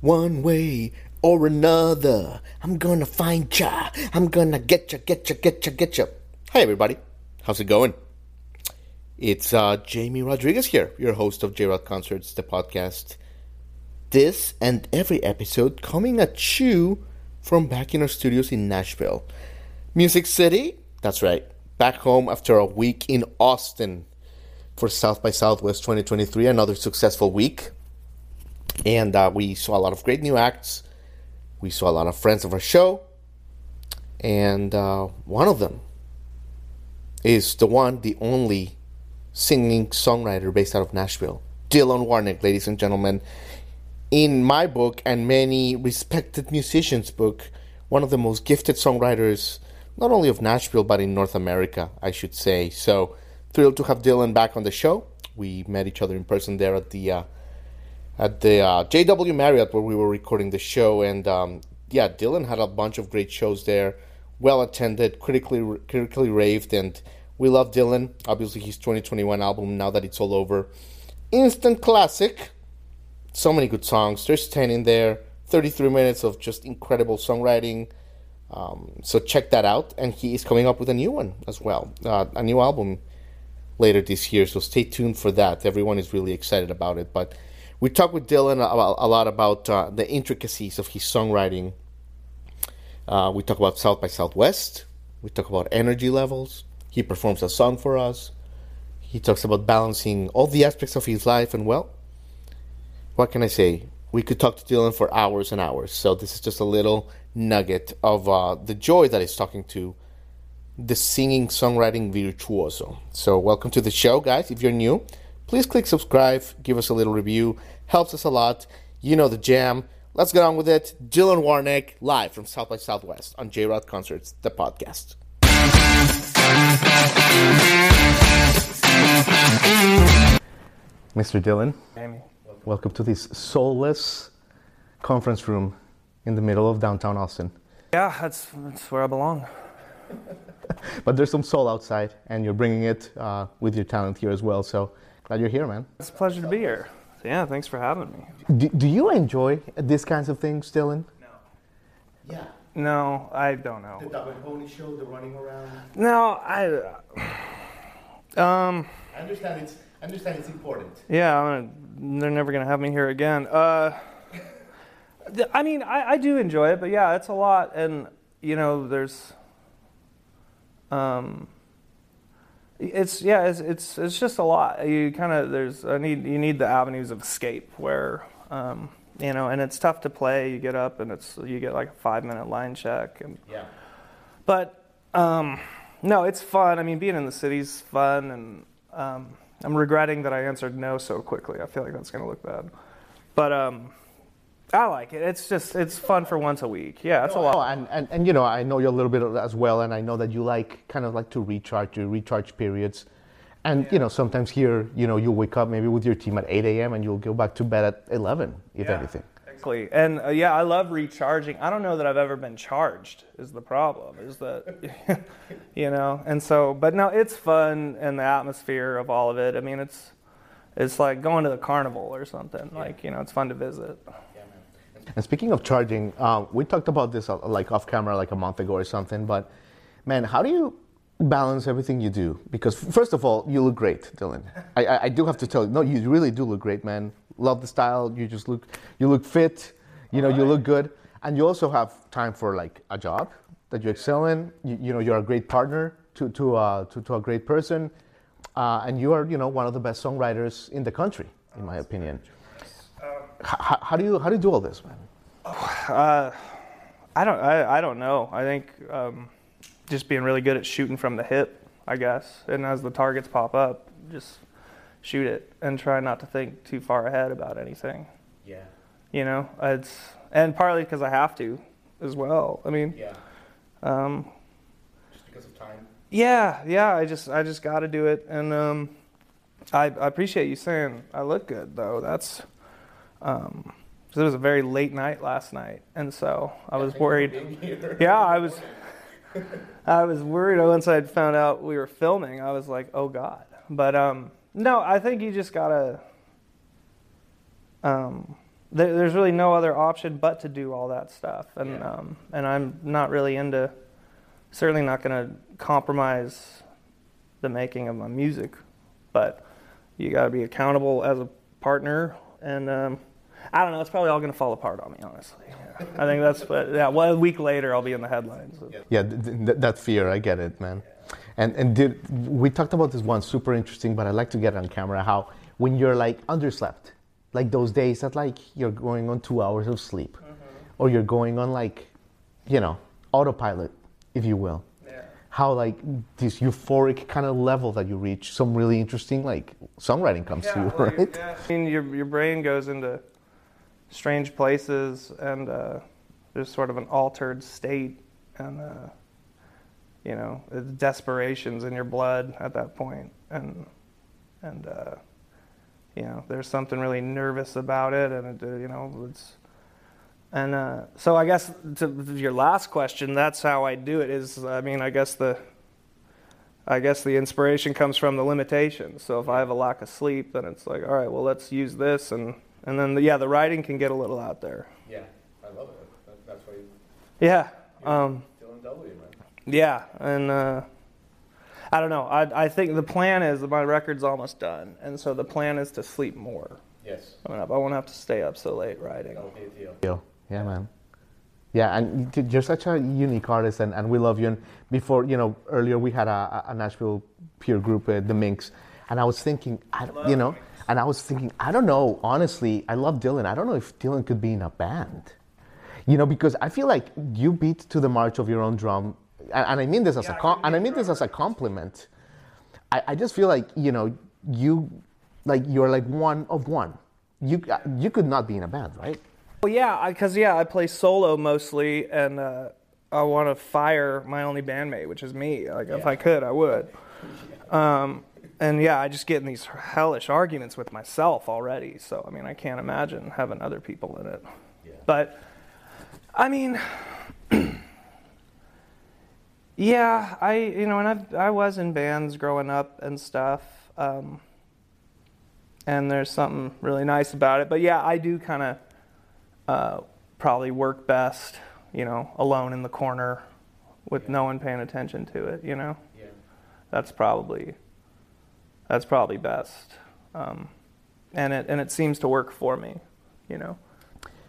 One way or another, I'm gonna find ya. I'm gonna get ya, get ya, get ya, get ya. Hi, everybody. How's it going? It's uh, Jamie Rodriguez here, your host of J Rod Concerts, the podcast. This and every episode coming at you from back in our studios in Nashville. Music City, that's right, back home after a week in Austin for South by Southwest 2023, another successful week. And uh, we saw a lot of great new acts. We saw a lot of friends of our show. And uh, one of them is the one, the only singing songwriter based out of Nashville, Dillon Warnek, ladies and gentlemen. In my book and many respected musicians' book, one of the most gifted songwriters, not only of Nashville, but in North America, I should say. So thrilled to have Dillon back on the show. We met each other in person there at the uh, at the uh, JW Marriott where we were recording the show, and um, yeah, Dillon had a bunch of great shows there, well attended, critically critically raved, and we love Dillon. Obviously, his 2021 album, now that it's all over, instant classic. So many good songs. There's 10 in there. 33 minutes of just incredible songwriting. Um, so check that out. And he is coming up with a new one as well, uh, a new album later this year. So stay tuned for that. Everyone is really excited about it. But we talked with Dillon a, a lot about uh, the intricacies of his songwriting. Uh, we talk about South by Southwest. We talk about energy levels. He performs a song for us. He talks about balancing all the aspects of his life. And well, what can I say? We could talk to Dillon for hours and hours. So this is just a little nugget of uh, the joy that is talking to the singing songwriting virtuoso. So welcome to the show, guys. If you're new, please click subscribe, give us a little review, helps us a lot. You know the jam. Let's get on with it. Dillon Warnek live from South by Southwest on J Rod Concerts, the podcast. Mr. Dillon, Jamie. welcome to this soulless conference room in the middle of downtown Austin. Yeah, that's, that's where I belong. But there's some soul outside, and you're bringing it uh, with your talent here as well. So glad you're here, man. It's a pleasure to be here. So, yeah, thanks for having me. Do, do you enjoy these kinds of things, Dillon? No. Yeah. No, I don't know. Dog and Pony show, the running around. No, I. Um. I understand it's I understand it's important. Yeah, I'm gonna, they're never gonna have me here again. Uh. I mean, I, I do enjoy it, but yeah, it's a lot, and you know, there's. Um. It's yeah, it's it's it's just a lot. You kind of there's I need you need the avenues of escape where. Um, you know, and it's tough to play. You get up and it's you get like a five minute line check, and Yeah. but um, no, it's fun. I mean, being in the city's fun, and um, I'm regretting that I answered no so quickly. I feel like that's going to look bad, but um, I like it. It's just it's fun for once a week. Yeah, it's a Oh, lot. and, and, and you know, I know you a little bit as well, and I know that you like kind of like to recharge your recharge periods. And you know, sometimes here, you know, you wake up maybe with your team at 8 a.m. and you'll go back to bed at 11, if anything. Exactly. And uh, yeah, I love recharging. I don't know that I've ever been charged. Is the problem? Is that you know? And so, but no, it's fun and the atmosphere of all of it. I mean, it's it's like going to the carnival or something. Like you know, it's fun to visit. And speaking of charging, uh, we talked about this uh, like off camera like a month ago or something. But man, how do you balance everything you do? Because first of all, you look great, Dillon. I, I, I do have to tell you, no, you really do look great, man. Love the style. You just look, you look fit. You know, you look good, and you also have time for like a job that you excel in. You, you know, you're a great partner to to, uh, to to a great person, uh, and you are you know one of the best songwriters in the country, in my opinion. H- how do you how do you do all this, man? Uh, I don't. I, I don't know. I think um, just being really good at shooting from the hip, I guess. And as the targets pop up, just shoot it and try not to think too far ahead about anything. Yeah. You know, it's and partly because I have to, as well. I mean, Yeah. um, Just because of time. yeah, yeah. I just I just got to do it, and um, I, I appreciate you saying I look good though. That's um, it was a very late night last night, and so I was worried. Yeah, I was. I was worried once I found out we were filming. I was like, "Oh God!" But um, no, I think you just gotta. Um, there, there's really no other option but to do all that stuff, and Yeah. um, and I'm not really into. Certainly not going to compromise the making of my music, but you got to be accountable as a partner, and um, I don't know. It's probably all going to fall apart on me, honestly. I think that's. But yeah, well, a week later, I'll be in the headlines. Yeah, th- th- that fear, I get it, man. And and did, we talked about this one super interesting, but I'd like to get it on camera. How when you're like underslept, like those days that like you're going on two hours of sleep, or you're going on like, you know, autopilot, if you will. Yeah. How like this euphoric kind of level that you reach, some really interesting like songwriting comes to you, well, right? yeah. I mean, your your brain goes into strange places, and uh, there's sort of an altered state, and uh, you know, it's desperations in your blood at that point, and and uh, you know, there's something really nervous about it, and it, uh, you know, it's. And uh, so I guess to to your last question, that's how I do it. Is I mean, I guess the I guess the inspiration comes from the limitations. So if I have a lack of sleep, then it's like, all right, well, let's use this, and and then the, yeah, the writing can get a little out there. Yeah, I love it. that's why Yeah, um, Dillon W, man. yeah, and uh, I don't know. I I think the plan is that my record's almost done, and so the plan is to sleep more. Yes. Coming up, I won't have to stay up so late writing. Deal. deal. Yeah, man. Yeah, and you- you're such a unique artist, and, and we love you. And before, you know, earlier we had a, a Nashville peer group, uh, the Minx, and I was thinking, I, don't- you know, and I was thinking, I don't know, honestly, I love Dillon. I don't know if Dillon could be in a band, you know, because I feel like you beat to the march of your own drum, and, and I mean this as a com- and I mean this as a compliment. I, I just feel like you know you, like you're like one of one. You you could not be in a band, right? Well, yeah, because yeah, I play solo mostly, and uh, I want to fire my only bandmate, which is me. Like, if I could, I would. Um, and yeah, I just get in these hellish arguments with myself already. So I mean, I can't imagine having other people in it. But I mean, yeah, I you know, and I I was in bands growing up and stuff. Um, and there's something really nice about it. But yeah, I do kind of uh, probably work best, you know, alone in the corner with no one paying attention to it. You know, Yeah. that's probably that's probably best, um, and it and it seems to work for me. You know,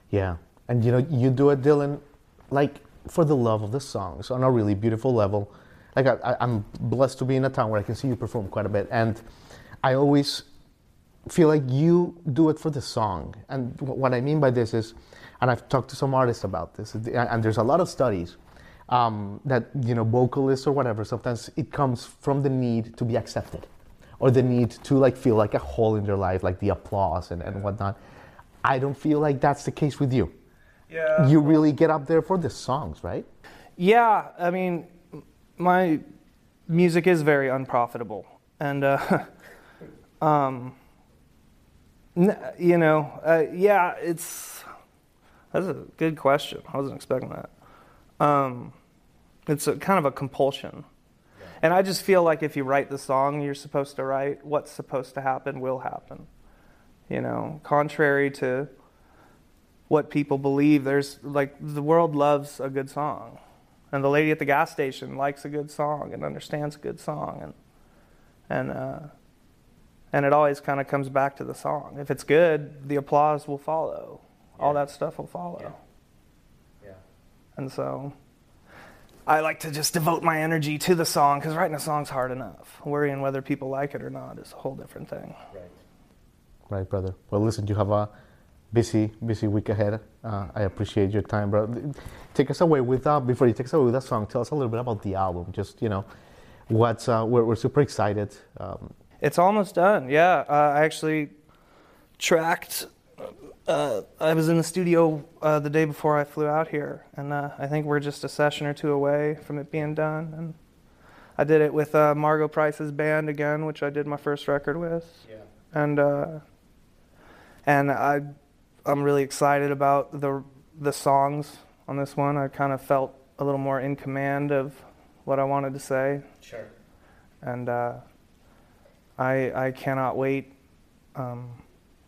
Yeah, and you know, you do it, Dillon, like for the love of the songs on a really beautiful level. Like I, I, I'm blessed to be in a town where I can see you perform quite a bit, and I always feel like you do it for the song. And wh- what I mean by this is, and I've talked to some artists about this, and there's a lot of studies um, that you know, vocalists or whatever, sometimes it comes from the need to be accepted, or the need to like feel like a hole in their life, like the applause and, and whatnot. I don't feel like that's the case with you. yeah, You really get up there for the songs, right? yeah. I mean, my music is very unprofitable, and uh, um, you know, uh, yeah, it's that's a good question. I wasn't expecting that. Um, it's a, kind of a compulsion, and I just feel like if you write the song you're supposed to write, what's supposed to happen will happen. You know, contrary to what people believe, there's like the world loves a good song, and the lady at the gas station likes a good song and understands a good song, and and uh, and it always kind of comes back to the song. If it's good, the applause will follow. All that stuff will follow. Yeah. And so I like to just devote my energy to the song because writing a song's hard enough. Worrying whether people like it or not is a whole different thing. Right. Right, brother. Well, listen, you have a busy, busy week ahead. Uh, I appreciate your time, bro. Take us away with that. before you take us away with that song. Tell us a little bit about the album. Just you know, what's uh, we're, we're super excited. Um, It's almost done. Yeah, uh, I actually tracked uh, I was in the studio uh, the day before I flew out here, and uh, I think we're just a session or two away from it being done. And I did it with uh, Margo Price's band again, which I did my first record with. Yeah. And uh, and I I'm really excited about the the songs on this one. I kind of felt a little more in command of what I wanted to say. Sure. And uh, I I cannot wait. Um,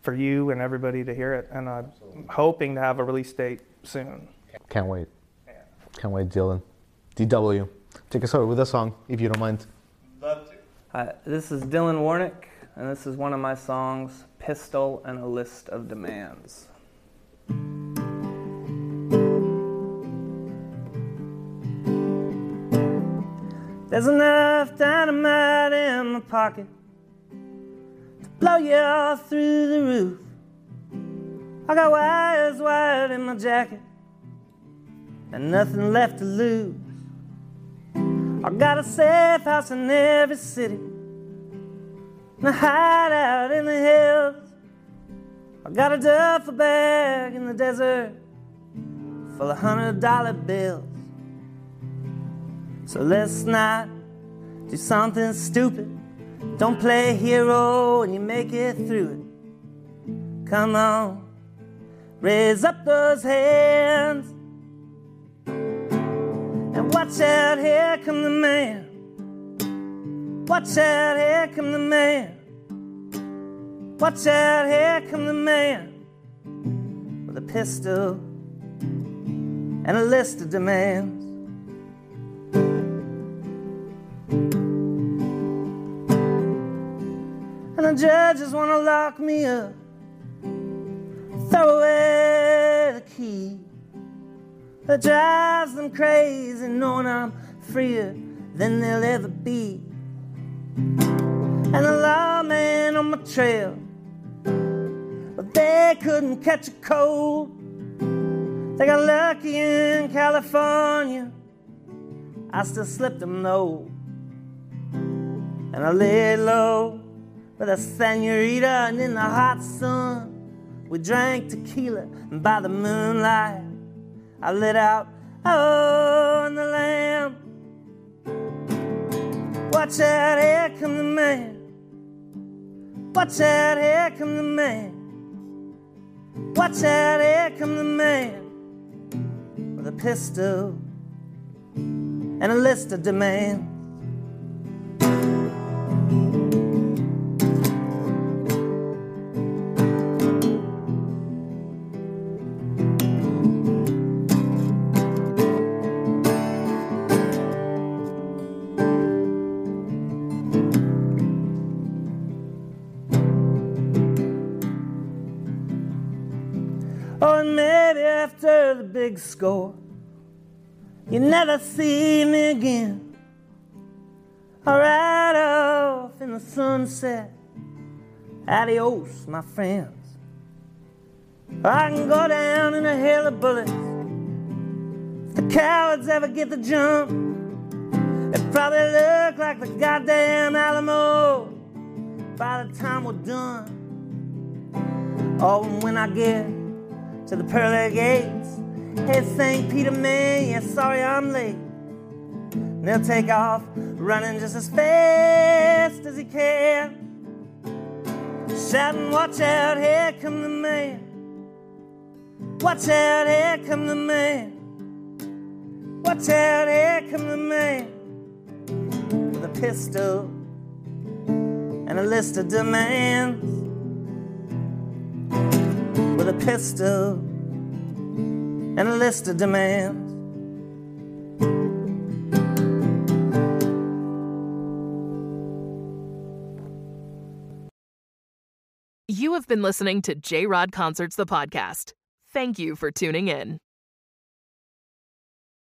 for you and everybody to hear it. And I'm Absolutely. hoping to have a release date soon. Can't wait. Yeah. Can't wait, Dillon. DW, take us over with a song, if you don't mind. Love to. Uh, this is Dillon Warnek, and this is one of my songs, Pistol and a List of Demands. There's enough dynamite in my pocket blow you all through the roof. I got wires wired in my jacket and nothing left to lose. I got a safe house in every city and a hideout in the hills. I got a duffel bag in the desert full of hundred dollar bills. So let's not do something stupid don't play hero and you make it through it. Come on, raise up those hands. And watch out, here come the man. Watch out, here come the man. Watch out, here come the man. With a pistol and a list of demands. The judges want to lock me up, throw away the key. That drives them crazy, knowing I'm freer than they'll ever be. And the lawman on my trail, but they couldn't catch a cold. They got lucky in California. I still slipped them though, and I laid low with a senorita, and in the hot sun, we drank tequila, and by the moonlight, I lit out oh on the lamp. Watch out, here come the man. Watch out, here come the man. Watch out, here come the man with a pistol and a list of demands. Big score. You never see me again. I ride off in the sunset. Adios, my friends. I can go down in a hail of bullets. If the cowards ever get the jump, it probably look like the goddamn Alamo by the time we're done. Oh, when I get to the pearly gates, Hey, St. Peter, man, yeah, sorry I'm late. And they'll take off running just as fast as he can. Shouting, watch out, here come the man. Watch out, here come the man. Watch out, here come the man. With a pistol and a list of demands. A pistol and a list of demands. You have been listening to J Rod Concerts, the podcast. Thank you for tuning in.